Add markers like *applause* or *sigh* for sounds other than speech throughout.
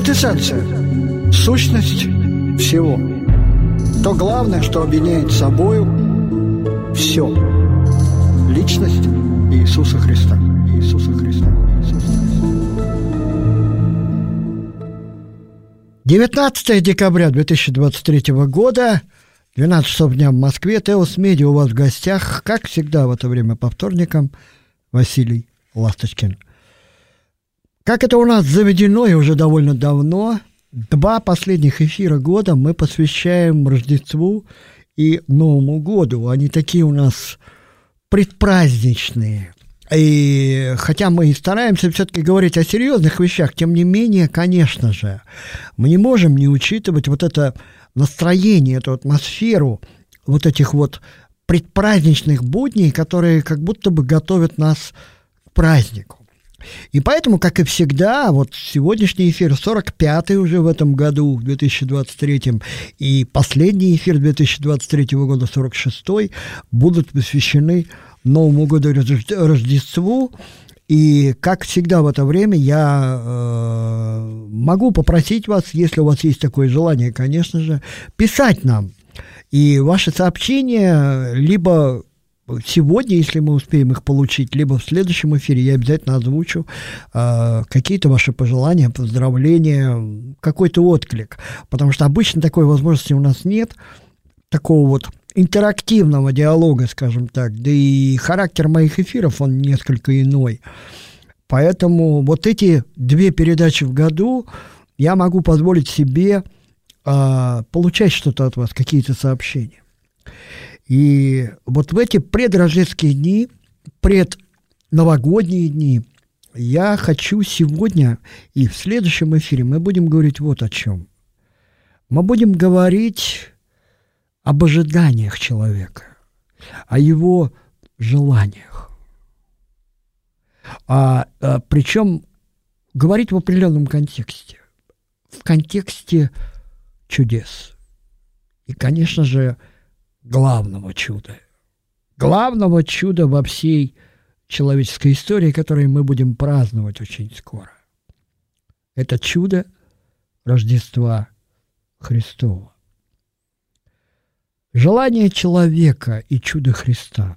квинтэссенция, сущность всего. То главное, что объединяет собою все. Личность Иисуса Христа. Иисуса Христа. Иисуса Христа. 19 декабря 2023 года, 12 часов дня в Москве, Теос Медиа у вас в гостях, как всегда в это время по вторникам, Василий Ласточкин. Как это у нас заведено и уже довольно давно, два последних эфира года мы посвящаем Рождеству и Новому году. Они такие у нас предпраздничные. И хотя мы и стараемся все-таки говорить о серьезных вещах, тем не менее, конечно же, мы не можем не учитывать вот это настроение, эту атмосферу вот этих вот предпраздничных будней, которые как будто бы готовят нас к празднику. И поэтому, как и всегда, вот сегодняшний эфир 45-й уже в этом году, в 2023, и последний эфир 2023 года, 46-й, будут посвящены Новому году Рождеству. И, как всегда в это время, я э, могу попросить вас, если у вас есть такое желание, конечно же, писать нам. И ваши сообщения либо сегодня, если мы успеем их получить, либо в следующем эфире я обязательно озвучу э, какие-то ваши пожелания, поздравления, какой-то отклик. Потому что обычно такой возможности у нас нет, такого вот интерактивного диалога, скажем так, да и характер моих эфиров, он несколько иной. Поэтому вот эти две передачи в году я могу позволить себе э, получать что-то от вас, какие-то сообщения. И вот в эти предрождественские дни, предновогодние дни, я хочу сегодня и в следующем эфире мы будем говорить вот о чем. Мы будем говорить об ожиданиях человека, о его желаниях. А, а, причем говорить в определенном контексте, в контексте чудес. И, конечно же, главного чуда. Главного чуда во всей человеческой истории, которое мы будем праздновать очень скоро. Это чудо Рождества Христова. Желание человека и чудо Христа.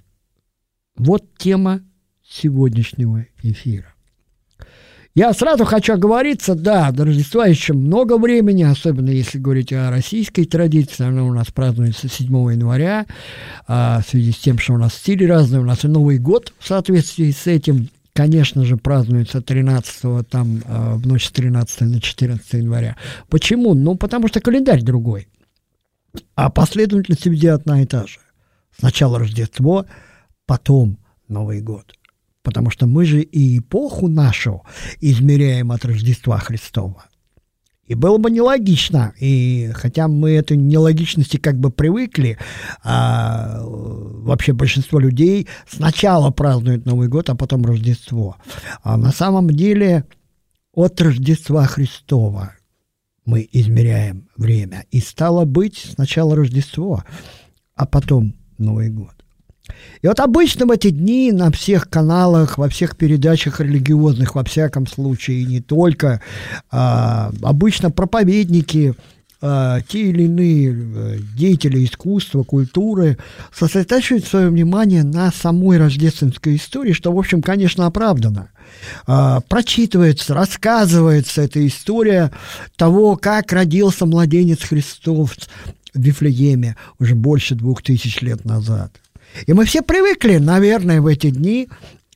Вот тема сегодняшнего эфира. Я сразу хочу оговориться, да, до Рождества еще много времени, особенно если говорить о российской традиции, она у нас празднуется 7 января, а в связи с тем, что у нас стили разные, у нас и Новый год в соответствии с этим, конечно же, празднуется 13 там, а, в ночь с 13 на 14 января. Почему? Ну, потому что календарь другой, а последовательность везде одна и та же. Сначала Рождество, потом Новый год – потому что мы же и эпоху нашу измеряем от Рождества Христова. И было бы нелогично, и хотя мы этой нелогичности как бы привыкли, а, вообще большинство людей сначала празднуют Новый год, а потом Рождество. А на самом деле от Рождества Христова мы измеряем время. И стало быть сначала Рождество, а потом Новый год. И вот обычно в эти дни на всех каналах, во всех передачах религиозных, во всяком случае, и не только, а, обычно проповедники, а, те или иные э, деятели искусства, культуры сосредотачивают свое внимание на самой рождественской истории, что, в общем, конечно, оправдано. А, прочитывается, рассказывается эта история того, как родился младенец Христов в Вифлееме уже больше двух тысяч лет назад. И мы все привыкли, наверное, в эти дни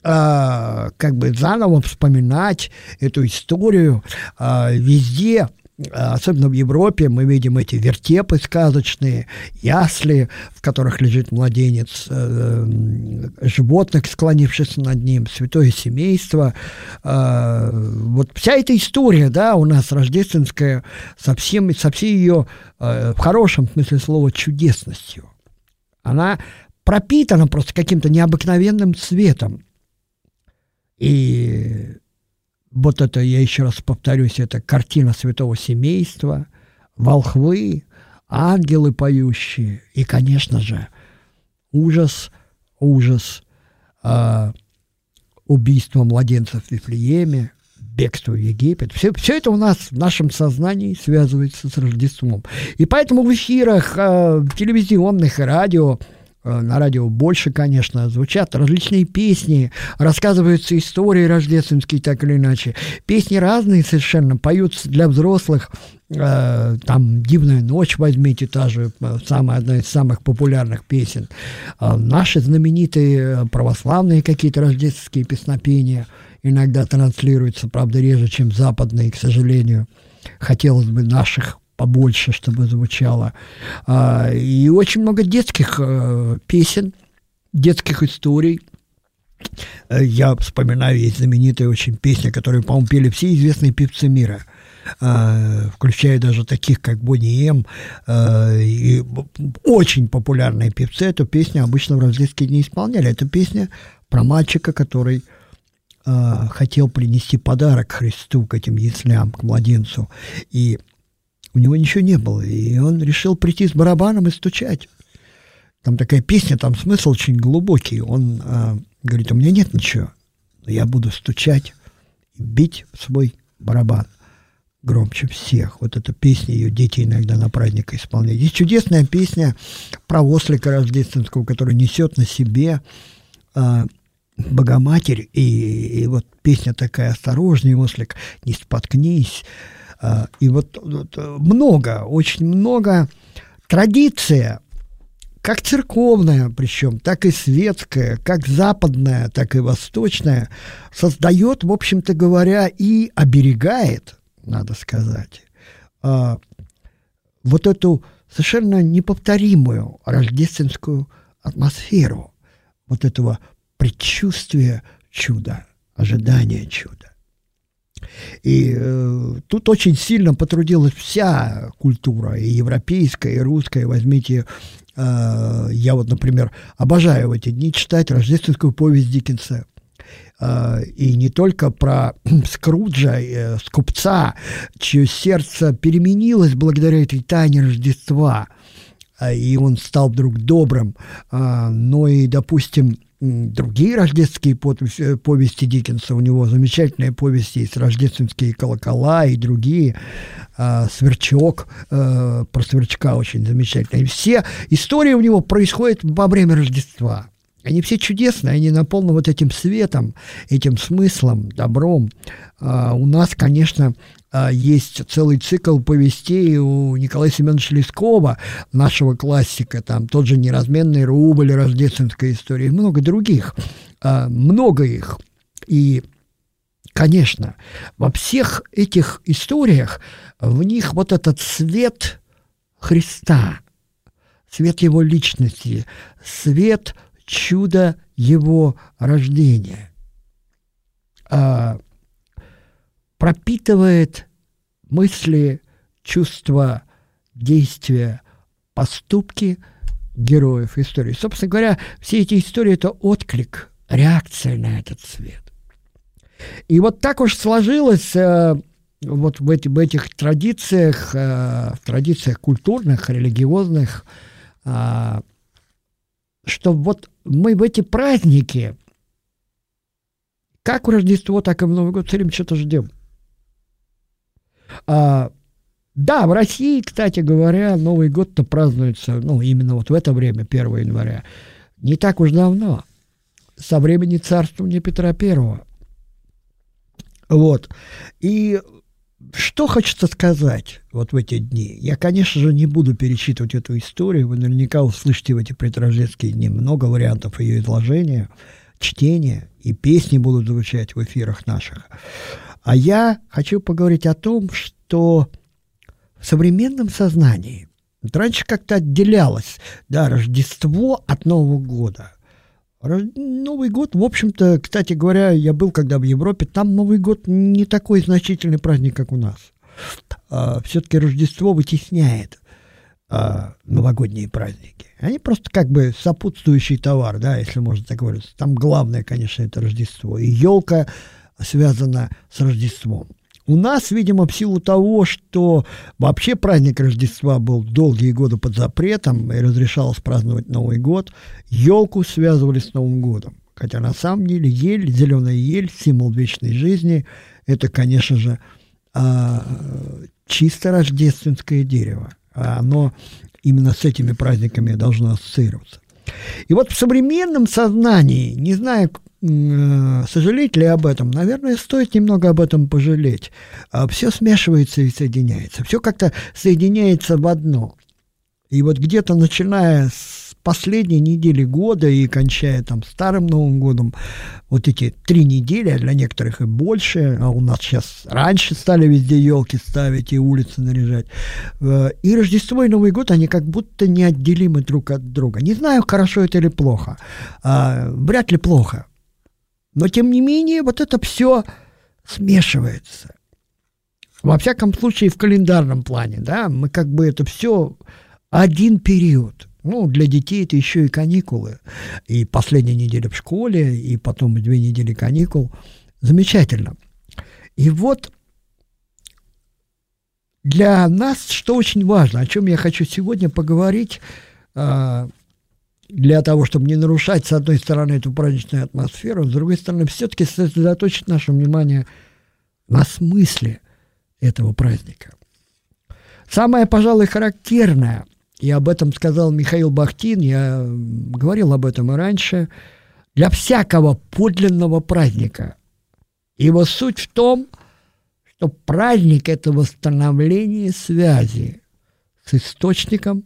э, как бы заново вспоминать эту историю э, везде, особенно в Европе, мы видим эти вертепы сказочные, ясли, в которых лежит младенец, э, животных, склонившись над ним, святое семейство. Э, вот вся эта история, да, у нас рождественская, со, всем, со всей ее, э, в хорошем смысле слова, чудесностью. Она пропитана просто каким-то необыкновенным цветом. И вот это, я еще раз повторюсь, это картина святого семейства, волхвы, ангелы поющие, и, конечно же, ужас, ужас э, убийства младенцев в Вифлееме, бегство в Египет. Все, все это у нас в нашем сознании связывается с Рождеством. И поэтому в эфирах э, телевизионных и радио Э, на радио больше, конечно, звучат различные песни, рассказываются истории рождественские, так или иначе. Песни разные совершенно, поются для взрослых, э, там «Дивная ночь» возьмите, та же, э, самая, одна из самых популярных песен. Наши знаменитые православные какие-то рождественские песнопения иногда транслируются, правда, реже, чем западные, к сожалению. Хотелось бы наших побольше, чтобы звучало. А, и очень много детских э, песен, детских историй. Э, я вспоминаю, есть знаменитая очень песня, которую, по-моему, пели все известные певцы мира а, включая даже таких, как Бонни М. Э, и очень популярные певцы эту песню обычно в рождественские дни исполняли. Это песня про мальчика, который хотел принести подарок Христу к этим яслям, к младенцу. И у него ничего не было, и он решил прийти с барабаном и стучать. Там такая песня, там смысл очень глубокий. Он э, говорит, у меня нет ничего, но я буду стучать и бить свой барабан громче всех. Вот эта песня, ее дети иногда на праздник исполняют. Есть чудесная песня про ослика рождественского, который несет на себе э, Богоматерь. И, и вот песня такая «Осторожней, ослик, не споткнись». А, и вот, вот много, очень много традиция, как церковная, причем, так и светская, как западная, так и восточная, создает, в общем-то говоря, и оберегает, надо сказать, а, вот эту совершенно неповторимую рождественскую атмосферу вот этого предчувствия чуда, ожидания чуда. И э, тут очень сильно потрудилась вся культура, и европейская, и русская. Возьмите, э, я вот, например, обожаю в эти дни читать рождественскую повесть Диккенса. Э, и не только про *clears throat* Скруджа, э, скупца, чье сердце переменилось благодаря этой тайне Рождества, э, и он стал вдруг добрым, но и, допустим, другие рождественские э, повести Диккенса. У него замечательные повести есть «Рождественские колокола» и другие. А, «Сверчок», а, про сверчка очень замечательно. И все истории у него происходят во время Рождества. Они все чудесные, они наполнены вот этим светом, этим смыслом, добром. А, у нас, конечно, а, есть целый цикл повестей у Николая Семеновича Лескова, нашего классика, там тот же «Неразменный рубль», «Рождественская история» и много других. А, много их. И, конечно, во всех этих историях в них вот этот свет Христа, свет Его личности, свет чуда Его рождения а, – пропитывает мысли, чувства, действия, поступки героев истории. Собственно говоря, все эти истории – это отклик, реакция на этот свет. И вот так уж сложилось э, вот в, эти, в этих традициях, э, в традициях культурных, религиозных, э, что вот мы в эти праздники, как в Рождество, так и в Новый год, все время что-то ждем. А, да, в России, кстати говоря, Новый год-то празднуется, ну, именно вот в это время, 1 января, не так уж давно, со времени царствования Петра Первого. Вот. И что хочется сказать вот в эти дни? Я, конечно же, не буду перечитывать эту историю. Вы наверняка услышите в эти предрождественские дни много вариантов ее изложения, чтения, и песни будут звучать в эфирах наших. А я хочу поговорить о том, что в современном сознании раньше как-то отделялось да, Рождество от Нового года. Новый год, в общем-то, кстати говоря, я был когда в Европе, там Новый год не такой значительный праздник, как у нас. А, все-таки Рождество вытесняет а, новогодние праздники. Они просто как бы сопутствующий товар, да, если можно так говорить. Там главное, конечно, это Рождество. И елка связано с Рождеством. У нас, видимо, в силу того, что вообще праздник Рождества был долгие годы под запретом и разрешалось праздновать Новый год, елку связывали с Новым годом. Хотя на самом деле ель, зеленая ель, символ вечной жизни, это, конечно же, а, чисто рождественское дерево. А оно именно с этими праздниками должно ассоциироваться. И вот в современном сознании, не знаю, сожалеть ли об этом, наверное, стоит немного об этом пожалеть. А все смешивается и соединяется, все как-то соединяется в одно. И вот где-то начиная с последние недели года и кончая там старым Новым годом, вот эти три недели, а для некоторых и больше, а у нас сейчас раньше стали везде елки ставить и улицы наряжать. Э, и Рождество и Новый год, они как будто неотделимы друг от друга. Не знаю, хорошо это или плохо. А, вряд ли плохо. Но, тем не менее, вот это все смешивается. Во всяком случае, в календарном плане, да, мы как бы это все один период. Ну, для детей это еще и каникулы. И последняя неделя в школе, и потом две недели каникул. Замечательно. И вот для нас, что очень важно, о чем я хочу сегодня поговорить, а, для того, чтобы не нарушать, с одной стороны, эту праздничную атмосферу, с другой стороны, все-таки сосредоточить наше внимание на смысле этого праздника. Самое, пожалуй, характерное – и об этом сказал Михаил Бахтин, я говорил об этом и раньше, для всякого подлинного праздника. Его суть в том, что праздник – это восстановление связи с источником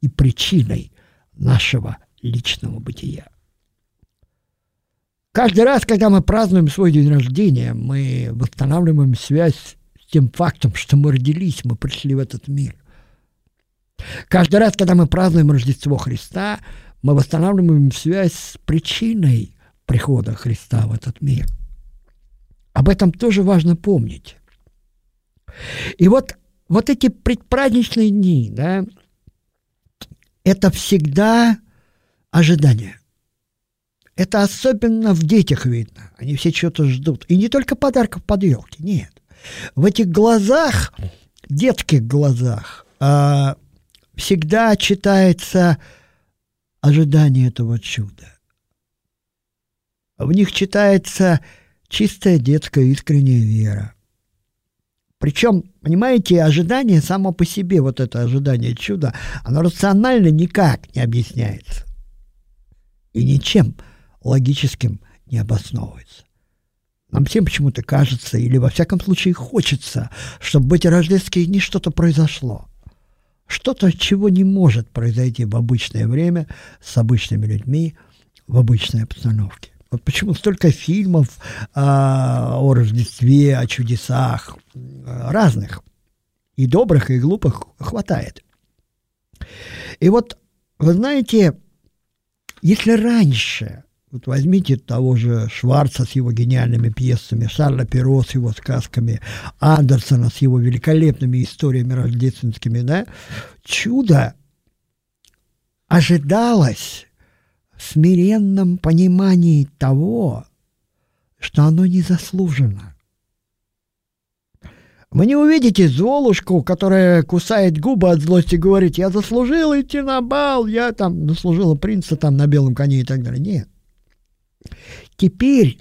и причиной нашего личного бытия. Каждый раз, когда мы празднуем свой день рождения, мы восстанавливаем связь с тем фактом, что мы родились, мы пришли в этот мир – Каждый раз, когда мы празднуем Рождество Христа, мы восстанавливаем связь с причиной прихода Христа в этот мир. Об этом тоже важно помнить. И вот, вот эти предпраздничные дни, да, это всегда ожидание. Это особенно в детях видно. Они все что-то ждут. И не только подарков под елки, нет. В этих глазах, детских глазах, а, всегда читается ожидание этого чуда. В них читается чистая детская искренняя вера. Причем, понимаете, ожидание само по себе, вот это ожидание чуда, оно рационально никак не объясняется. И ничем логическим не обосновывается. Нам всем почему-то кажется, или во всяком случае хочется, чтобы в эти рождественские дни что-то произошло. Что-то, чего не может произойти в обычное время с обычными людьми в обычной обстановке. Вот почему столько фильмов а, о Рождестве, о чудесах разных. И добрых, и глупых хватает. И вот, вы знаете, если раньше вот возьмите того же Шварца с его гениальными пьесами, Шарля Перо с его сказками, Андерсона с его великолепными историями рождественскими, да, чудо ожидалось смиренном понимании того, что оно не заслужено. Вы не увидите Золушку, которая кусает губы от злости и говорит, я заслужила идти на бал, я там заслужила принца там на белом коне и так далее. Нет. Теперь,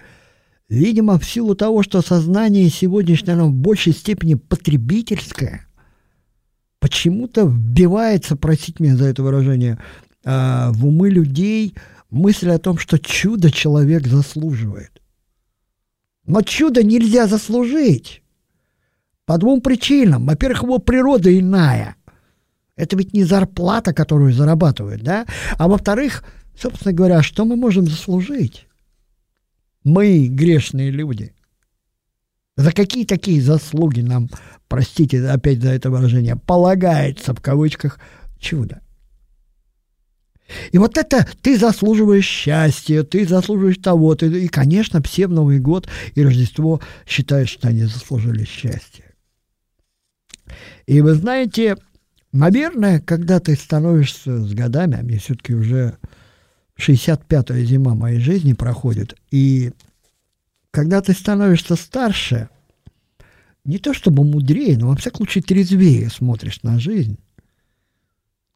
видимо, в силу того, что сознание сегодняшнее, оно в большей степени потребительское, почему-то вбивается, простите меня за это выражение, а, в умы людей мысль о том, что чудо человек заслуживает. Но чудо нельзя заслужить. По двум причинам. Во-первых, его природа иная. Это ведь не зарплата, которую зарабатывают, да? А во-вторых, собственно говоря, что мы можем заслужить? мы грешные люди. За какие такие заслуги нам, простите опять за это выражение, полагается в кавычках чудо? И вот это ты заслуживаешь счастья, ты заслуживаешь того, ты, и, конечно, все Новый год и Рождество считают, что они заслужили счастье. И вы знаете, наверное, когда ты становишься с годами, а мне все-таки уже 65-я зима моей жизни проходит, и когда ты становишься старше, не то чтобы мудрее, но во всяком случае трезвее смотришь на жизнь,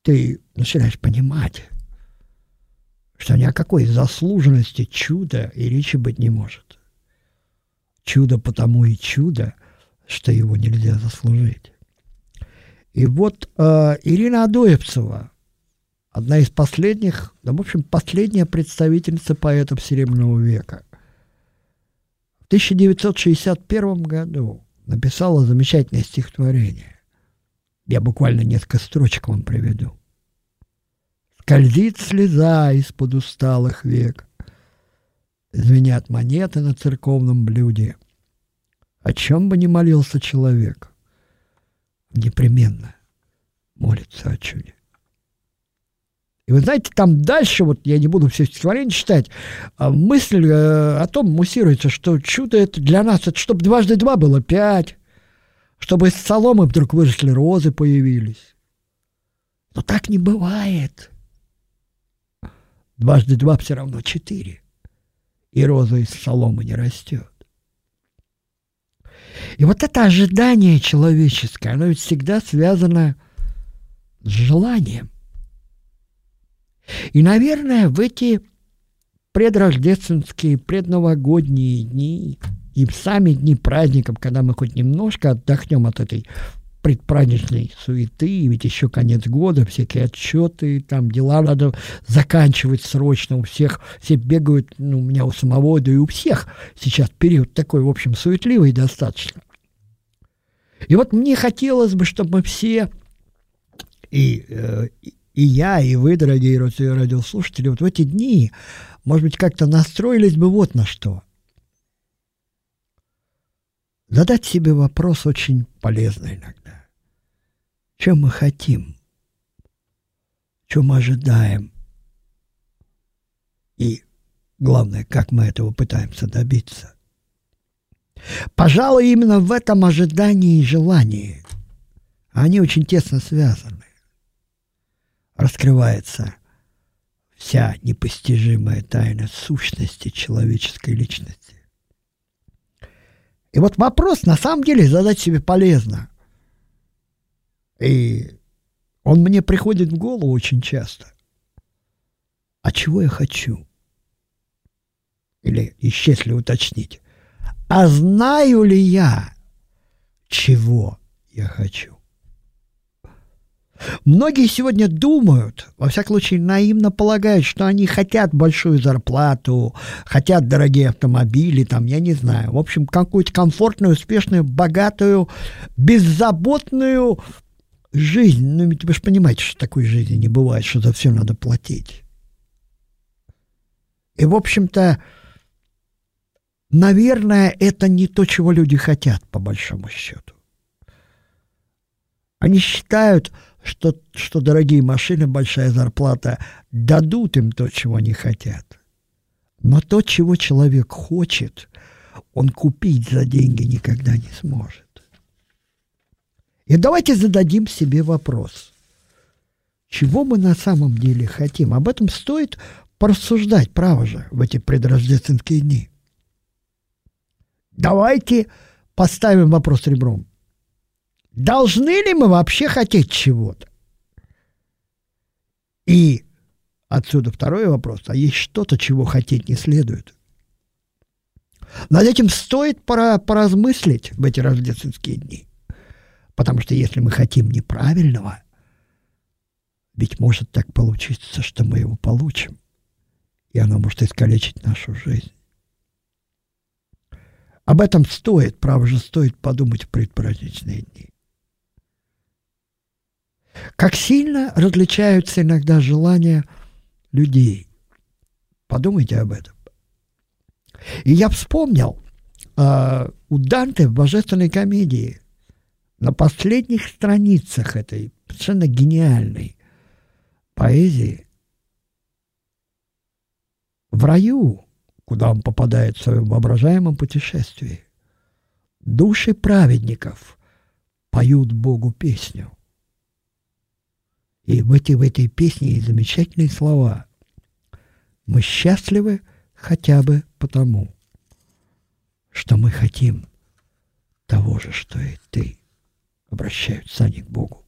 ты начинаешь понимать, что ни о какой заслуженности чуда и речи быть не может. Чудо потому и чудо, что его нельзя заслужить. И вот э, Ирина Адоевцева, одна из последних, да, в общем, последняя представительница поэтов Серебряного века. В 1961 году написала замечательное стихотворение. Я буквально несколько строчек вам приведу. Скользит слеза из-под усталых век. Звенят монеты на церковном блюде. О чем бы ни молился человек, непременно молится о чуде. И вы знаете, там дальше, вот я не буду все стихотворение читать, а мысль э, о том муссируется, что чудо это для нас, это чтобы дважды два было пять, чтобы из соломы вдруг выросли розы появились. Но так не бывает. Дважды два все равно четыре. И роза из соломы не растет. И вот это ожидание человеческое, оно ведь всегда связано с желанием. И, наверное, в эти предрождественские, предновогодние дни и сами дни праздников, когда мы хоть немножко отдохнем от этой предпраздничной суеты, ведь еще конец года, всякие отчеты, там дела надо заканчивать срочно, у всех, все бегают, ну, у меня у самого, да и у всех сейчас период такой, в общем, суетливый достаточно. И вот мне хотелось бы, чтобы мы все, и, э, и я, и вы, дорогие радиослушатели, вот в эти дни, может быть, как-то настроились бы вот на что. Задать себе вопрос очень полезно иногда. Чем мы хотим? Чем мы ожидаем? И главное, как мы этого пытаемся добиться. Пожалуй, именно в этом ожидании и желании они очень тесно связаны раскрывается вся непостижимая тайна сущности человеческой личности. И вот вопрос на самом деле задать себе полезно. И он мне приходит в голову очень часто. А чего я хочу? Или, если уточнить, а знаю ли я, чего я хочу? Многие сегодня думают, во всяком случае наивно полагают, что они хотят большую зарплату, хотят дорогие автомобили, там, я не знаю, в общем, какую-то комфортную, успешную, богатую, беззаботную жизнь. Ну, ведь вы же понимаете, что такой жизни не бывает, что за все надо платить. И, в общем-то, наверное, это не то, чего люди хотят, по большому счету. Они считают, что, что дорогие машины, большая зарплата дадут им то, чего они хотят. Но то, чего человек хочет, он купить за деньги никогда не сможет. И давайте зададим себе вопрос. Чего мы на самом деле хотим? Об этом стоит порассуждать, право же, в эти предрождественские дни. Давайте поставим вопрос ребром. Должны ли мы вообще хотеть чего-то? И отсюда второй вопрос. А есть что-то, чего хотеть не следует? Над этим стоит пора поразмыслить в эти рождественские дни. Потому что если мы хотим неправильного, ведь может так получиться, что мы его получим. И оно может искалечить нашу жизнь. Об этом стоит, право же, стоит подумать в предпраздничные дни. Как сильно различаются иногда желания людей. Подумайте об этом. И я вспомнил э, у Данте в «Божественной комедии» на последних страницах этой совершенно гениальной поэзии в раю, куда он попадает в своем воображаемом путешествии, души праведников поют Богу песню – и в, эти, в этой песне есть замечательные слова. Мы счастливы хотя бы потому, что мы хотим того же, что и ты. Обращаются они к Богу.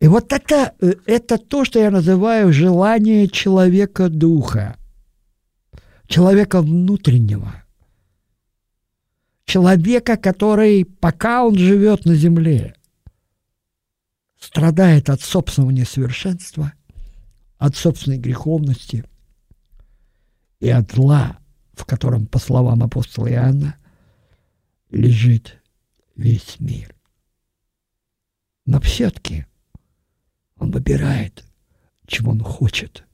И вот это, э, это то, что я называю желание человека духа, человека внутреннего, человека, который, пока он живет на земле, страдает от собственного несовершенства, от собственной греховности и от зла, в котором, по словам апостола Иоанна, лежит весь мир. Но все-таки он выбирает, чего он хочет,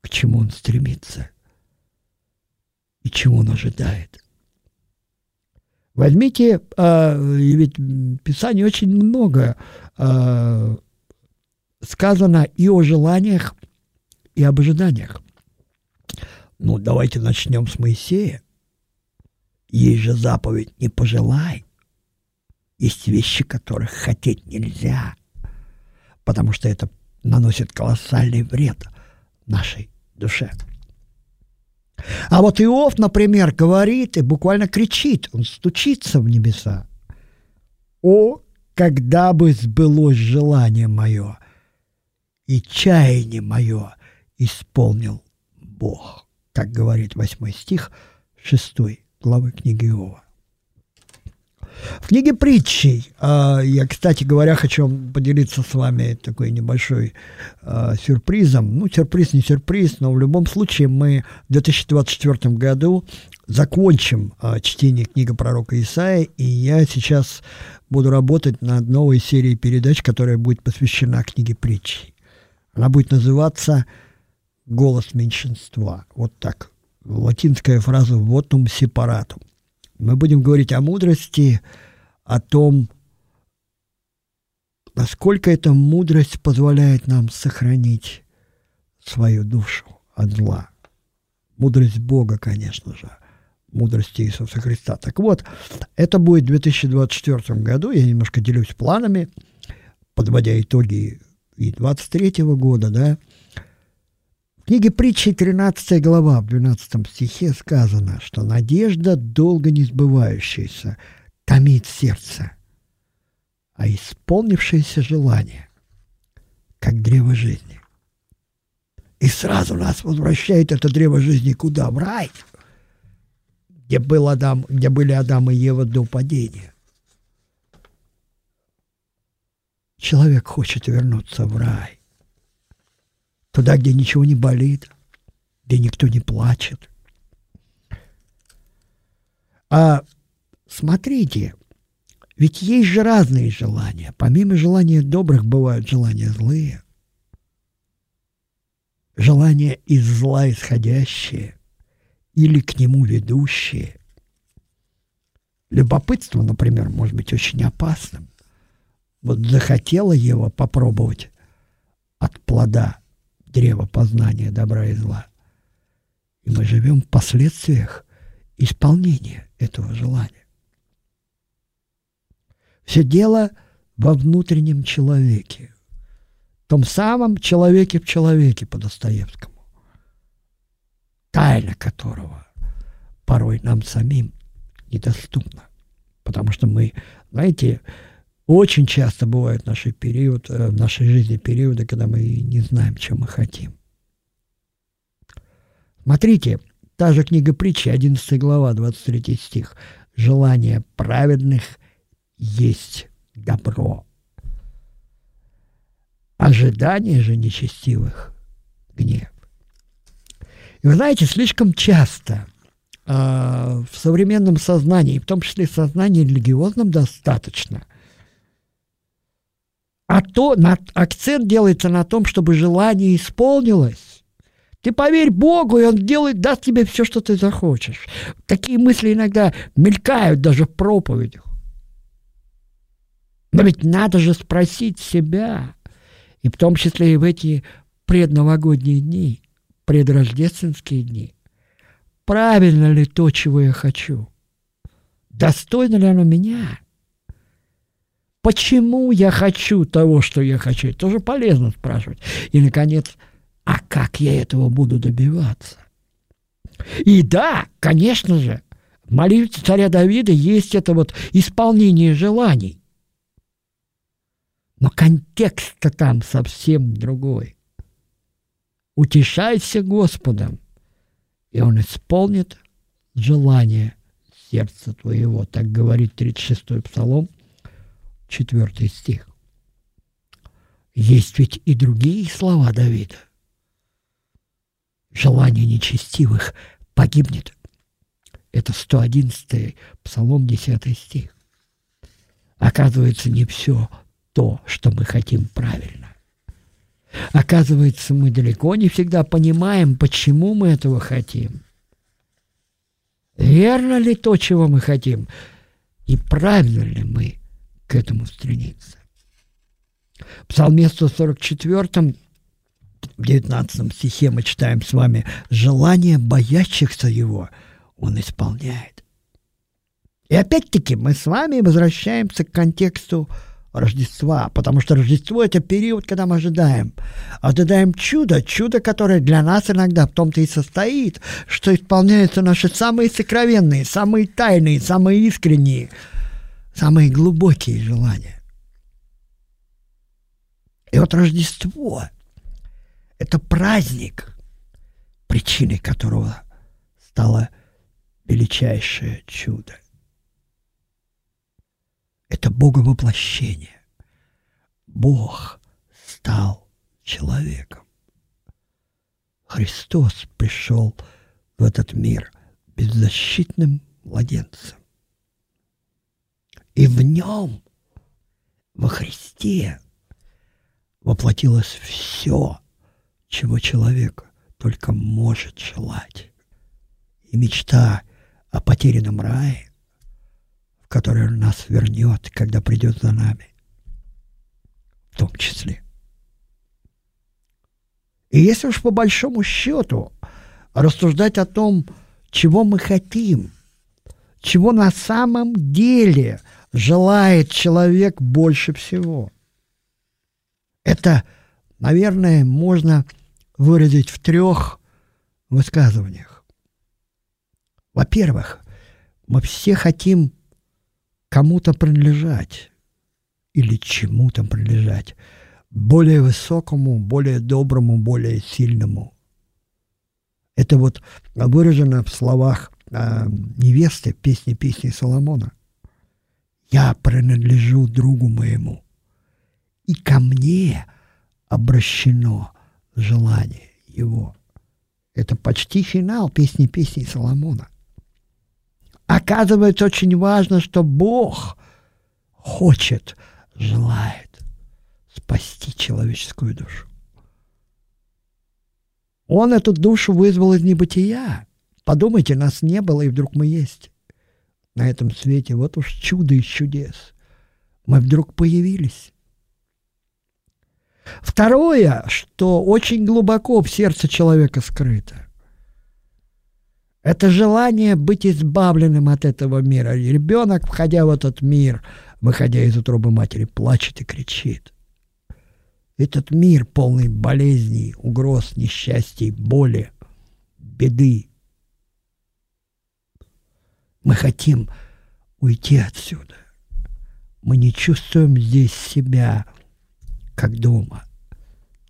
к чему он стремится и чего он ожидает. Возьмите, э, ведь в Писании очень много э, сказано и о желаниях, и об ожиданиях. Ну, давайте начнем с Моисея. Есть же заповедь «не пожелай». Есть вещи, которых хотеть нельзя, потому что это наносит колоссальный вред нашей душе. А вот Иов, например, говорит и буквально кричит, он стучится в небеса. «О, когда бы сбылось желание мое, и чаяние мое исполнил Бог», как говорит восьмой стих шестой главы книги Иова. В книге притчей, а, я, кстати говоря, хочу поделиться с вами такой небольшой а, сюрпризом. Ну, сюрприз не сюрприз, но в любом случае мы в 2024 году закончим а, чтение книги пророка Исаия, и я сейчас буду работать над новой серией передач, которая будет посвящена книге притчей. Она будет называться «Голос меньшинства». Вот так. Латинская фраза «votum separatum». Мы будем говорить о мудрости, о том, насколько эта мудрость позволяет нам сохранить свою душу от зла. Мудрость Бога, конечно же, мудрость Иисуса Христа. Так вот, это будет в 2024 году, я немножко делюсь планами, подводя итоги и 23 года, да, книге притчи 13 глава, в 12 стихе сказано, что надежда, долго не сбывающаяся, томит сердце, а исполнившееся желание, как древо жизни. И сразу нас возвращает это древо жизни куда? В рай, где, был Адам, где были Адам и Ева до падения. Человек хочет вернуться в рай туда, где ничего не болит, где никто не плачет. А смотрите, ведь есть же разные желания. Помимо желания добрых бывают желания злые. Желания из зла исходящие или к нему ведущие. Любопытство, например, может быть очень опасным. Вот захотела его попробовать от плода древо познания добра и зла. И мы живем в последствиях исполнения этого желания. Все дело во внутреннем человеке, том самом человеке в человеке по Достоевскому, тайна которого порой нам самим недоступна. Потому что мы, знаете, очень часто бывает в, нашей период, э, в нашей жизни периоды, когда мы не знаем, чем мы хотим. Смотрите, та же книга притчи, 11 глава, 23 стих. «Желание праведных есть добро. Ожидание же нечестивых – гнев». И вы знаете, слишком часто э, в современном сознании, в том числе в сознании религиозном достаточно, а то на, акцент делается на том, чтобы желание исполнилось. Ты поверь Богу, и Он делает, даст тебе все, что ты захочешь. Такие мысли иногда мелькают даже в проповедях. Но ведь надо же спросить себя, и в том числе и в эти предновогодние дни, предрождественские дни, правильно ли то, чего я хочу? Достойно ли оно меня? Почему я хочу того, что я хочу? Это тоже полезно спрашивать. И, наконец, а как я этого буду добиваться? И да, конечно же, в молитве царя Давида есть это вот исполнение желаний. Но контекст-то там совсем другой. Утешайся Господом, и Он исполнит желание сердца твоего. Так говорит 36-й Псалом, 4 стих. Есть ведь и другие слова Давида. Желание нечестивых погибнет. Это 111 Псалом, 10 стих. Оказывается, не все то, что мы хотим правильно. Оказывается, мы далеко не всегда понимаем, почему мы этого хотим. Верно ли то, чего мы хотим, и правильно ли мы к этому стремиться. В Псалме 144, в 19 стихе мы читаем с вами «Желание боящихся его он исполняет». И опять-таки мы с вами возвращаемся к контексту Рождества, потому что Рождество – это период, когда мы ожидаем. Ожидаем чудо, чудо, которое для нас иногда в том-то и состоит, что исполняются наши самые сокровенные, самые тайные, самые искренние, самые глубокие желания. И вот Рождество – это праздник, причиной которого стало величайшее чудо – это Боговоплощение. Бог стал человеком. Христос пришел в этот мир беззащитным младенцем. И в нем, во Христе, воплотилось все, чего человек только может желать. И мечта о потерянном рае который Он нас вернет, когда придет за нами. В том числе. И если уж по большому счету рассуждать о том, чего мы хотим, чего на самом деле желает человек больше всего, это, наверное, можно выразить в трех высказываниях. Во-первых, мы все хотим кому-то принадлежать или чему-то принадлежать, более высокому, более доброму, более сильному. Это вот выражено в словах э, невесты песни песни Соломона. «Я принадлежу другу моему, и ко мне обращено желание его». Это почти финал песни песни Соломона – Оказывается, очень важно, что Бог хочет, желает спасти человеческую душу. Он эту душу вызвал из небытия. Подумайте, нас не было, и вдруг мы есть на этом свете. Вот уж чудо из чудес. Мы вдруг появились. Второе, что очень глубоко в сердце человека скрыто. Это желание быть избавленным от этого мира. Ребенок, входя в этот мир, выходя из утробы матери, плачет и кричит. Этот мир полный болезней, угроз, несчастий, боли, беды. Мы хотим уйти отсюда. Мы не чувствуем здесь себя как дома.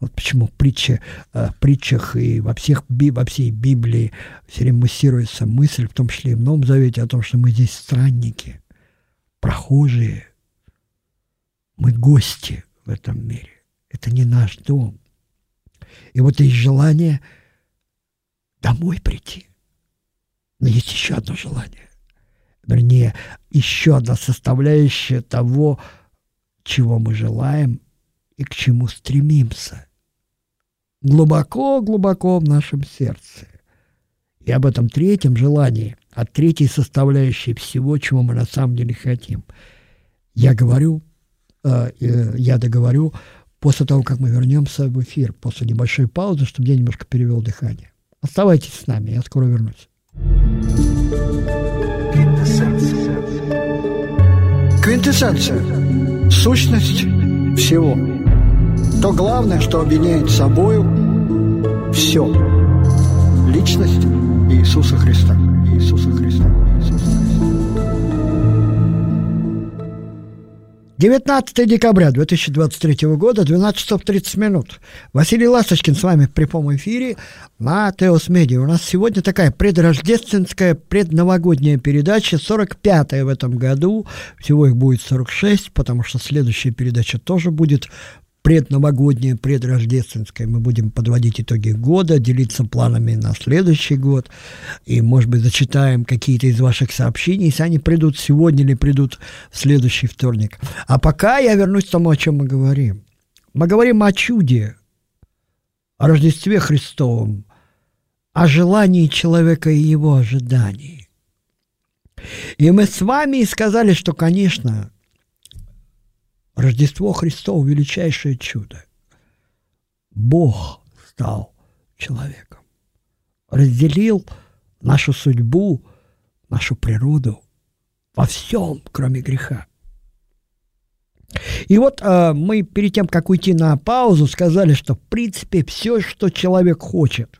Вот почему в, притче, э, в притчах и во, всех, во всей Библии все время муссируется мысль, в том числе и в Новом Завете, о том, что мы здесь странники, прохожие, мы гости в этом мире. Это не наш дом. И вот есть желание домой прийти. Но есть еще одно желание. Вернее, еще одна составляющая того, чего мы желаем и к чему стремимся – глубоко-глубоко в нашем сердце. И об этом третьем желании, от третьей составляющей всего, чего мы на самом деле хотим. Я говорю, э, э, я договорю после того, как мы вернемся в эфир, после небольшой паузы, чтобы я немножко перевел дыхание. Оставайтесь с нами, я скоро вернусь. Квинтэссенция. Сущность всего то главное, что объединяет собою все. Личность Иисуса Христа. Иисуса Христа. 19 декабря 2023 года, 12 часов 30 минут. Василий Ласточкин с вами в прямом эфире на Теос Медиа. У нас сегодня такая предрождественская, предновогодняя передача, 45-я в этом году. Всего их будет 46, потому что следующая передача тоже будет предновогоднее, предрождественское. Мы будем подводить итоги года, делиться планами на следующий год. И, может быть, зачитаем какие-то из ваших сообщений, если они придут сегодня или придут в следующий вторник. А пока я вернусь к тому, о чем мы говорим. Мы говорим о чуде, о Рождестве Христовом, о желании человека и его ожидании. И мы с вами сказали, что, конечно, Рождество Христово – величайшее чудо. Бог стал человеком, разделил нашу судьбу, нашу природу во всем, кроме греха. И вот э, мы перед тем, как уйти на паузу, сказали, что в принципе все, что человек хочет,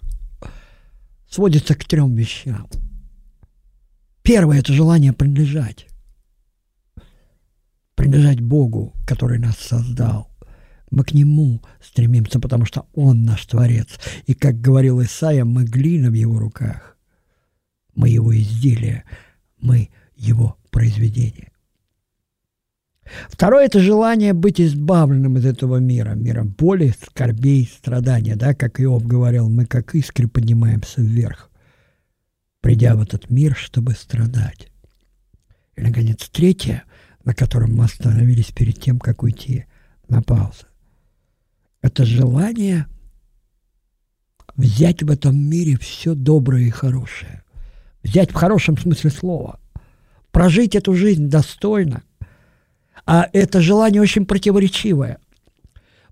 сводится к трем вещам. Первое – это желание принадлежать принадлежать Богу, который нас создал. Мы к Нему стремимся, потому что Он наш Творец. И, как говорил Исаия, мы глина в Его руках. Мы Его изделия, мы Его произведение. Второе – это желание быть избавленным из этого мира, мира боли, скорбей, страдания. Да? Как Иов говорил, мы как искры поднимаемся вверх, придя в этот мир, чтобы страдать. И, наконец, третье – на котором мы остановились перед тем, как уйти на паузу. Это желание взять в этом мире все доброе и хорошее. Взять в хорошем смысле слова. Прожить эту жизнь достойно. А это желание очень противоречивое.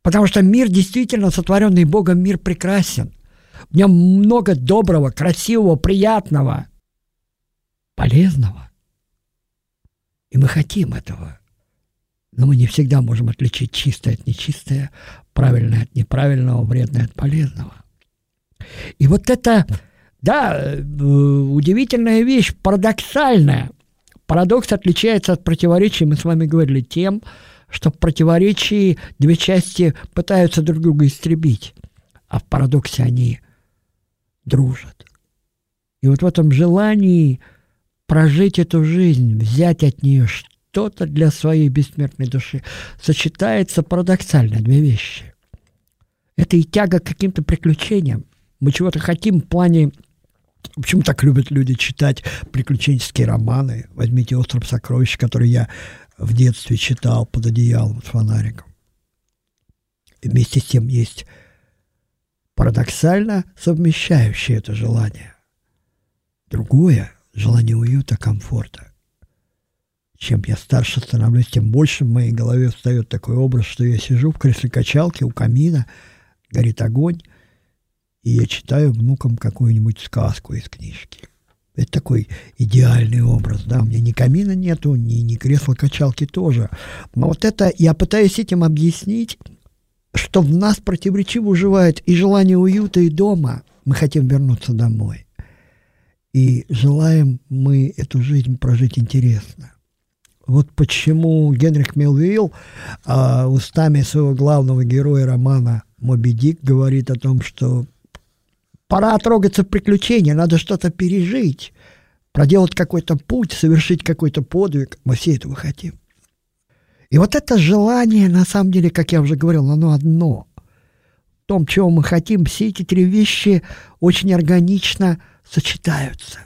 Потому что мир, действительно сотворенный Богом, мир прекрасен. В нем много доброго, красивого, приятного, полезного. И мы хотим этого. Но мы не всегда можем отличить чистое от нечистое, правильное от неправильного, вредное от полезного. И вот это, да, э, удивительная вещь, парадоксальная. Парадокс отличается от противоречий, мы с вами говорили, тем, что в противоречии две части пытаются друг друга истребить, а в парадоксе они дружат. И вот в этом желании – прожить эту жизнь, взять от нее что-то для своей бессмертной души, сочетается парадоксально две вещи. Это и тяга к каким-то приключениям. Мы чего-то хотим в плане Почему так любят люди читать приключенческие романы? Возьмите «Остров сокровищ», который я в детстве читал под одеялом с фонариком. И вместе с тем есть парадоксально совмещающее это желание. Другое желание уюта, комфорта. Чем я старше становлюсь, тем больше в моей голове встает такой образ, что я сижу в кресле качалки у камина, горит огонь, и я читаю внукам какую-нибудь сказку из книжки. Это такой идеальный образ, да, у меня ни камина нету, ни, ни кресла-качалки тоже. Но вот это, я пытаюсь этим объяснить, что в нас противоречиво уживает и желание уюта, и дома. Мы хотим вернуться домой. И желаем мы эту жизнь прожить интересно. Вот почему Генрих Мелвилл а, устами своего главного героя романа «Моби Дик» говорит о том, что пора трогаться в приключения, надо что-то пережить, проделать какой-то путь, совершить какой-то подвиг. Мы все этого хотим. И вот это желание, на самом деле, как я уже говорил, оно одно. В том, чего мы хотим, все эти три вещи очень органично – сочетаются.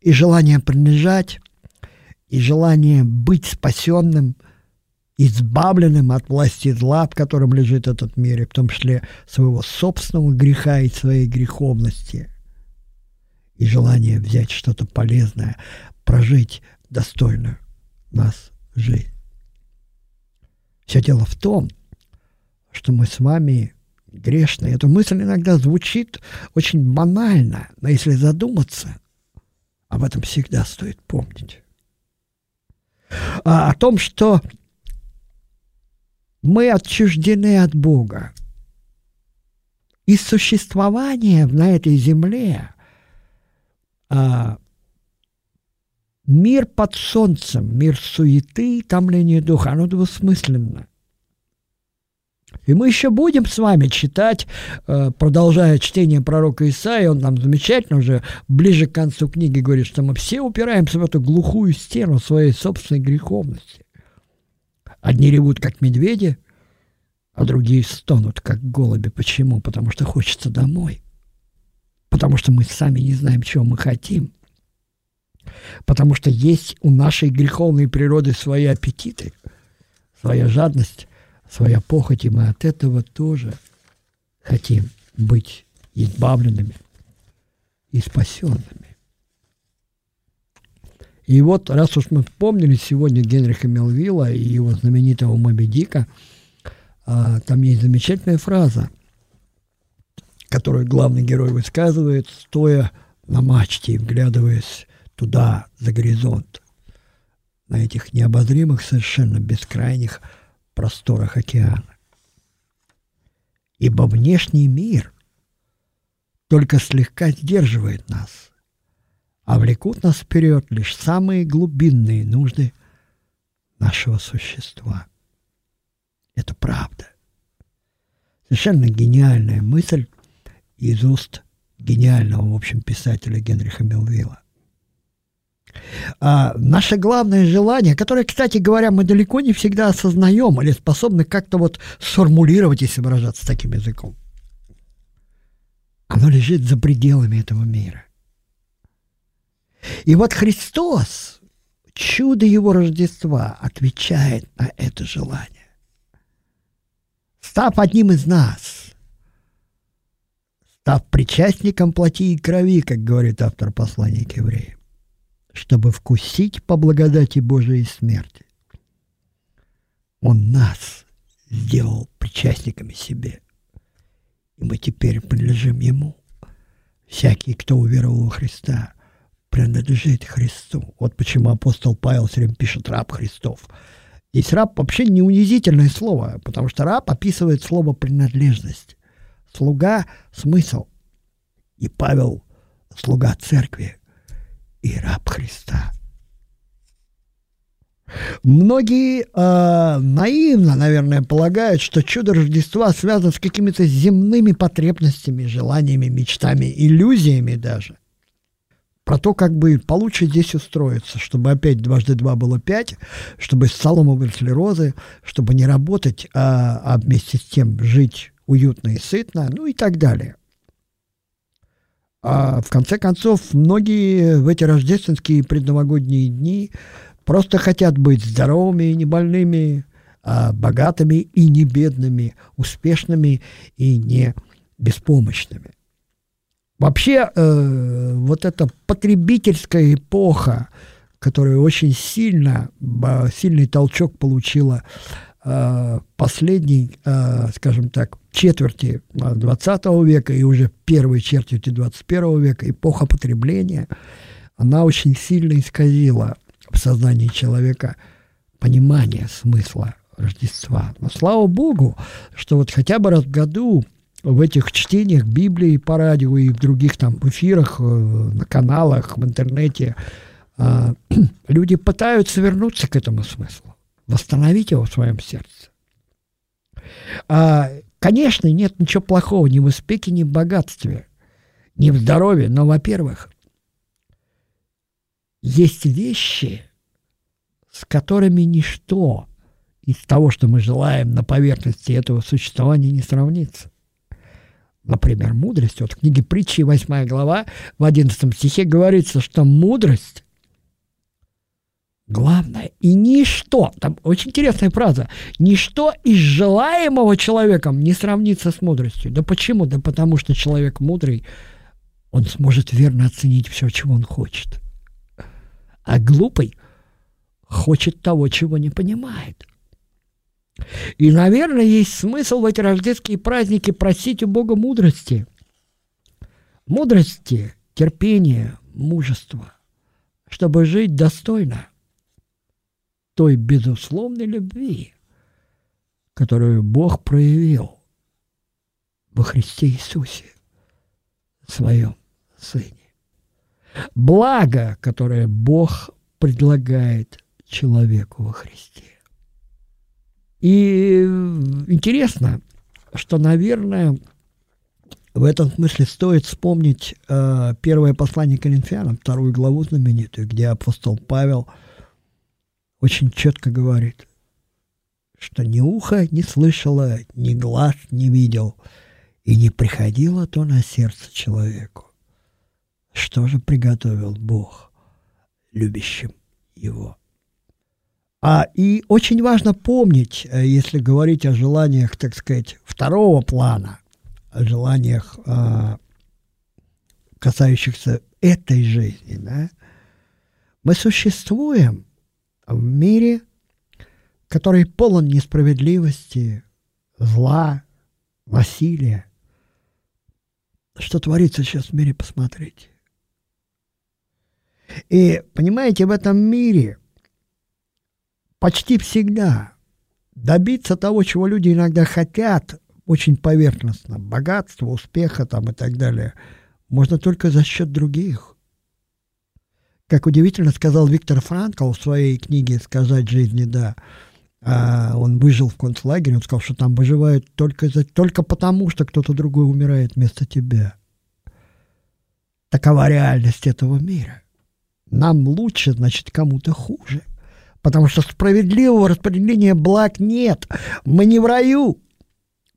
И желание принадлежать, и желание быть спасенным, избавленным от власти зла, в котором лежит этот мир, и в том числе своего собственного греха и своей греховности, и желание взять что-то полезное, прожить достойную нас жизнь. Все дело в том, что мы с вами грешно. Эта мысль иногда звучит очень банально, но если задуматься, об этом всегда стоит помнить. А о том, что мы отчуждены от Бога. И существование на этой земле а, Мир под солнцем, мир суеты и томления духа, оно двусмысленно. И мы еще будем с вами читать, э, продолжая чтение пророка Исаия, он там замечательно уже ближе к концу книги говорит, что мы все упираемся в эту глухую стену своей собственной греховности. Одни ревут, как медведи, а другие стонут, как голуби. Почему? Потому что хочется домой. Потому что мы сами не знаем, чего мы хотим. Потому что есть у нашей греховной природы свои аппетиты, своя жадность, своя похоть, и мы от этого тоже хотим быть избавленными и спасенными. И вот, раз уж мы вспомнили сегодня Генриха Мелвилла и его знаменитого Моби Дика, а, там есть замечательная фраза, которую главный герой высказывает, стоя на мачте и вглядываясь туда, за горизонт, на этих необозримых, совершенно бескрайних просторах океана. Ибо внешний мир только слегка сдерживает нас, а влекут нас вперед лишь самые глубинные нужды нашего существа. Это правда. Совершенно гениальная мысль из уст гениального, в общем, писателя Генриха Мелвилла. А наше главное желание, которое, кстати говоря, мы далеко не всегда осознаем или способны как-то вот сформулировать, если выражаться таким языком, оно лежит за пределами этого мира. И вот Христос, чудо Его Рождества, отвечает на это желание. Став одним из нас, став причастником плоти и крови, как говорит автор послания к евреям, чтобы вкусить по благодати Божией смерти. Он нас сделал причастниками себе. И мы теперь принадлежим Ему. Всякий, кто уверовал во Христа, принадлежит Христу. Вот почему апостол Павел все время пишет «раб Христов». Здесь раб вообще не унизительное слово, потому что раб описывает слово «принадлежность». Слуга – смысл. И Павел – слуга церкви, и раб Христа. Многие э, наивно, наверное, полагают, что чудо Рождества связано с какими-то земными потребностями, желаниями, мечтами, иллюзиями даже. Про то, как бы получше здесь устроиться, чтобы опять дважды два было пять, чтобы с солома выросли розы, чтобы не работать, а, а вместе с тем жить уютно и сытно, ну и так далее. А в конце концов, многие в эти рождественские предновогодние дни просто хотят быть здоровыми и не больными, а богатыми и не бедными, успешными и не беспомощными. Вообще, э, вот эта потребительская эпоха, которая очень сильно, сильный толчок получила э, последней, э, скажем так, четверти 20 века и уже первой четверти 21 века эпоха потребления, она очень сильно исказила в сознании человека понимание смысла Рождества. Но слава Богу, что вот хотя бы раз в году в этих чтениях Библии по радио и в других там эфирах, э, на каналах, в интернете, э, *clears throat* люди пытаются вернуться к этому смыслу, восстановить его в своем сердце. А Конечно, нет ничего плохого ни в успехе, ни в богатстве, ни в здоровье, но, во-первых, есть вещи, с которыми ничто из того, что мы желаем на поверхности этого существования, не сравнится. Например, мудрость. Вот в книге притчи, 8 глава, в 11 стихе говорится, что мудрость главное. И ничто, там очень интересная фраза, ничто из желаемого человеком не сравнится с мудростью. Да почему? Да потому что человек мудрый, он сможет верно оценить все, чего он хочет. А глупый хочет того, чего не понимает. И, наверное, есть смысл в эти рождественские праздники просить у Бога мудрости. Мудрости, терпения, мужества, чтобы жить достойно – той безусловной любви, которую Бог проявил во Христе Иисусе, своем Сыне. Благо, которое Бог предлагает человеку во Христе. И интересно, что, наверное, в этом смысле стоит вспомнить э, первое послание Коринфянам, вторую главу знаменитую, где апостол Павел очень четко говорит, что ни ухо не слышало, ни глаз не видел, и не приходило то на сердце человеку. Что же приготовил Бог любящим его? А, и очень важно помнить, э, если говорить о желаниях, так сказать, второго плана, о желаниях, а, касающихся этой жизни, да, мы существуем в мире, который полон несправедливости, зла, насилия. Что творится сейчас в мире, посмотрите. И, понимаете, в этом мире почти всегда добиться того, чего люди иногда хотят, очень поверхностно, богатства, успеха там и так далее, можно только за счет других. Как удивительно сказал Виктор Франкл в своей книге «Сказать жизни да», а он выжил в концлагере, он сказал, что там выживают только, за, только потому, что кто-то другой умирает вместо тебя. Такова реальность этого мира. Нам лучше, значит, кому-то хуже. Потому что справедливого распределения благ нет. Мы не в раю.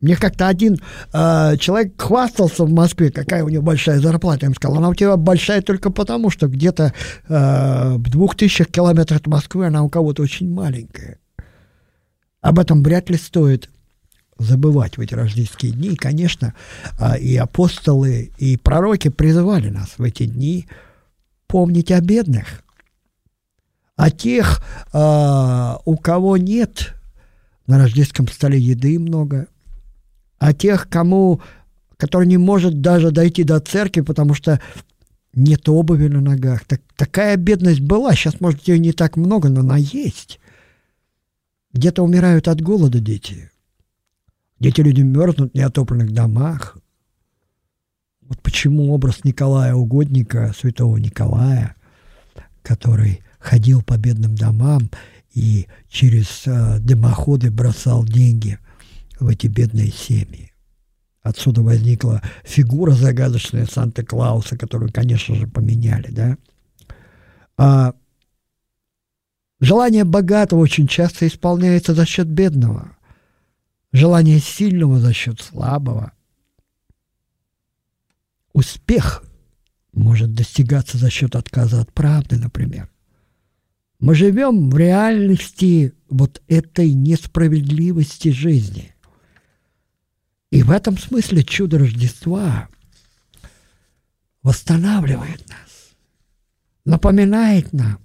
Мне как-то один э, человек хвастался в Москве, какая у него большая зарплата. Я ему сказал, она у тебя большая только потому, что где-то э, в двух тысячах километрах от Москвы она у кого-то очень маленькая. Об этом вряд ли стоит забывать в эти рождественские дни. И, конечно, э, и апостолы, и пророки призывали нас в эти дни помнить о бедных, о тех, э, у кого нет на рождественском столе еды много – а тех, кому, который не может даже дойти до церкви, потому что нет обуви на ногах. Так, такая бедность была, сейчас, может, ее не так много, но она есть. Где-то умирают от голода дети. Дети люди мерзнут в неотопленных домах. Вот почему образ Николая Угодника, святого Николая, который ходил по бедным домам и через э, дымоходы бросал деньги в эти бедные семьи. Отсюда возникла фигура загадочная Санта-Клауса, которую, конечно же, поменяли, да. А желание богатого очень часто исполняется за счет бедного, желание сильного за счет слабого. Успех может достигаться за счет отказа от правды, например. Мы живем в реальности вот этой несправедливости жизни. И в этом смысле чудо Рождества восстанавливает нас, напоминает нам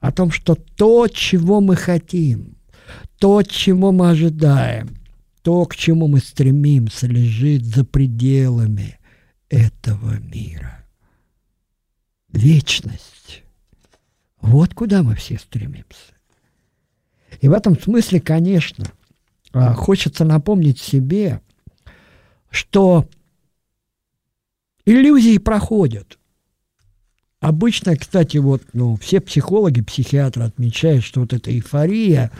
о том, что то, чего мы хотим, то, чего мы ожидаем, то, к чему мы стремимся, лежит за пределами этого мира. Вечность. Вот куда мы все стремимся. И в этом смысле, конечно – хочется напомнить себе, что иллюзии проходят. Обычно, кстати, вот ну, все психологи, психиатры отмечают, что вот эта эйфория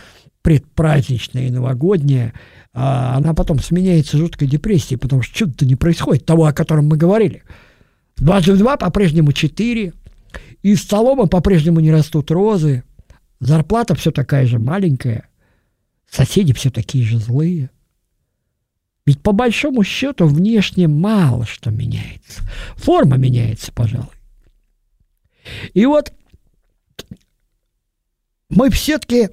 предпраздничная и новогодняя, а, она потом сменяется жуткой депрессией, потому что чудо-то не происходит, того, о котором мы говорили. Дважды в два по-прежнему четыре, из солома по-прежнему не растут розы, зарплата все такая же маленькая – Соседи все такие же злые. Ведь по большому счету внешне мало что меняется. Форма меняется, пожалуй. И вот мы все-таки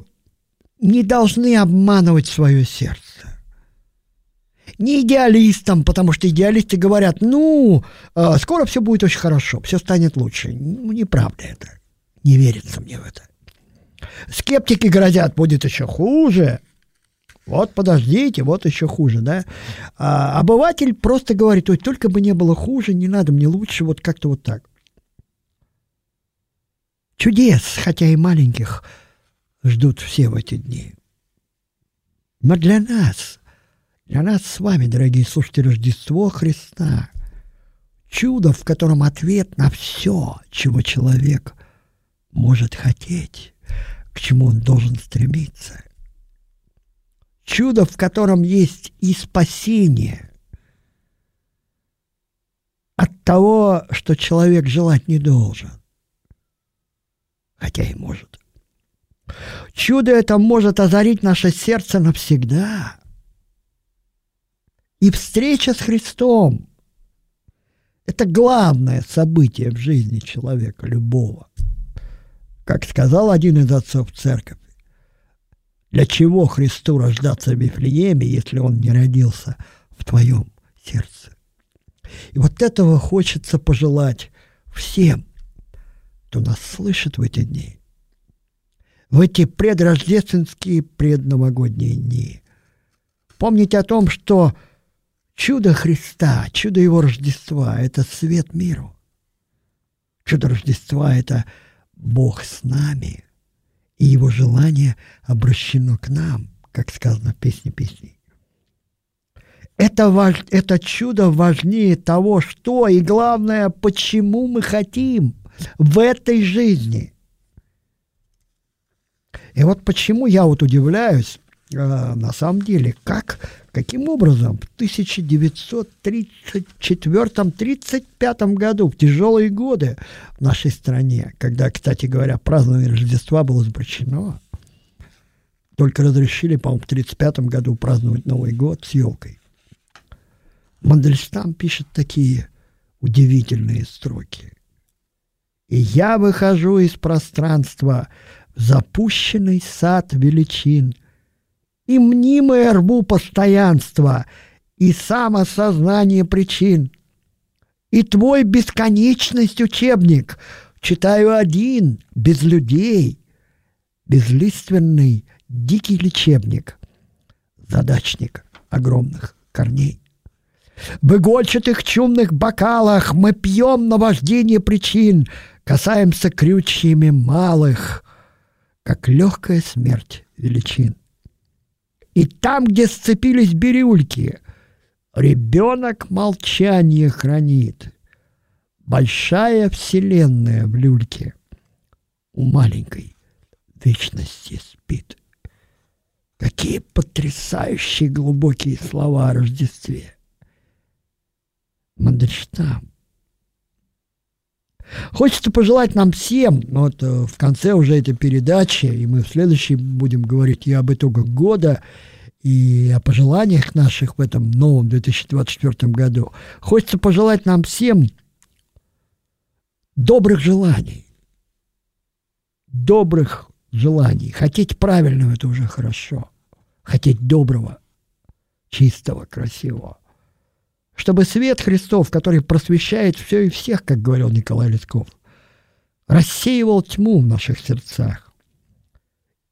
не должны обманывать свое сердце. Не идеалистам, потому что идеалисты говорят, ну, э, скоро все будет очень хорошо, все станет лучше. Ну, неправда это. Не верится мне в это. Скептики грозят, будет еще хуже. Вот подождите, вот еще хуже, да. А обыватель просто говорит, ой, только бы не было хуже, не надо мне лучше, вот как-то вот так. Чудес, хотя и маленьких, ждут все в эти дни. Но для нас, для нас с вами, дорогие слушатели, Рождество Христа, чудо, в котором ответ на все, чего человек может хотеть, к чему он должен стремиться. Чудо, в котором есть и спасение от того, что человек желать не должен, хотя и может. Чудо это может озарить наше сердце навсегда. И встреча с Христом – это главное событие в жизни человека, любого. Как сказал один из отцов церкви, для чего Христу рождаться в Вифлееме, если Он не родился в твоем сердце? И вот этого хочется пожелать всем, кто нас слышит в эти дни, в эти предрождественские, предновогодние дни. Помните о том, что чудо Христа, чудо Его Рождества – это свет миру. Чудо Рождества – это Бог с нами, и Его желание обращено к нам, как сказано в песне песней. Это, важ, это чудо важнее того, что и главное, почему мы хотим в этой жизни. И вот почему я вот удивляюсь, на самом деле, как, каким образом в 1934-35 году, в тяжелые годы в нашей стране, когда, кстати говоря, празднование Рождества было запрещено, только разрешили, по-моему, в 1935 году праздновать Новый год с елкой. Мандельштам пишет такие удивительные строки. «И я выхожу из пространства в запущенный сад величин, и мнимое рву постоянство, и самосознание причин. И твой бесконечность учебник читаю один, без людей, безлиственный, дикий лечебник, задачник огромных корней. В игольчатых чумных бокалах мы пьем наваждение причин, касаемся крючьями малых, как легкая смерть величин. И там, где сцепились бирюльки, ребенок молчание хранит. Большая вселенная в люльке у маленькой вечности спит. Какие потрясающие глубокие слова о Рождестве. Мандельштам. Хочется пожелать нам всем, ну вот э, в конце уже этой передачи, и мы в следующей будем говорить и об итогах года, и о пожеланиях наших в этом новом 2024 году. Хочется пожелать нам всем добрых желаний. Добрых желаний. Хотеть правильного – это уже хорошо. Хотеть доброго, чистого, красивого чтобы свет Христов, который просвещает все и всех, как говорил Николай Лесков, рассеивал тьму в наших сердцах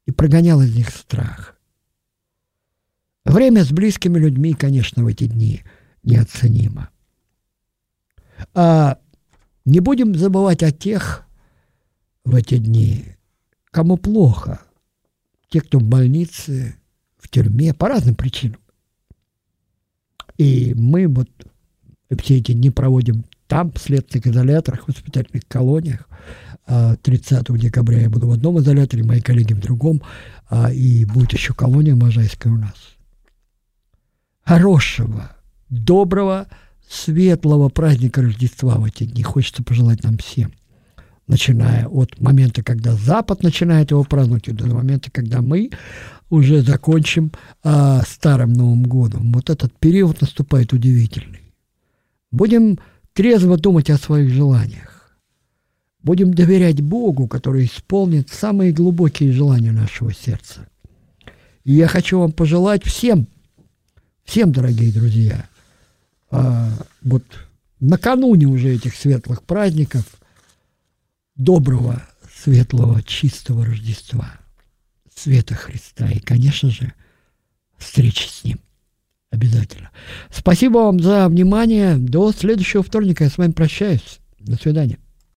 и прогонял из них страх. Время с близкими людьми, конечно, в эти дни неоценимо. А не будем забывать о тех в эти дни, кому плохо, те, кто в больнице, в тюрьме, по разным причинам. И мы вот все эти дни проводим там, в следственных изоляторах, в воспитательных колониях. 30 а, декабря я буду в одном изоляторе, мои коллеги в другом, а, и будет еще колония Можайская у нас. Хорошего, доброго, светлого праздника Рождества в эти дни хочется пожелать нам всем. Начиная от момента, когда Запад начинает его праздновать, до момента, когда мы уже закончим а, старым Новым годом. Вот этот период наступает удивительный. Будем трезво думать о своих желаниях. Будем доверять Богу, который исполнит самые глубокие желания нашего сердца. И я хочу вам пожелать всем, всем, дорогие друзья, а, вот накануне уже этих светлых праздников, доброго, светлого, чистого Рождества – света Христа и, конечно же, встречи с Ним. Обязательно. Спасибо вам за внимание. До следующего вторника. Я с вами прощаюсь. До свидания.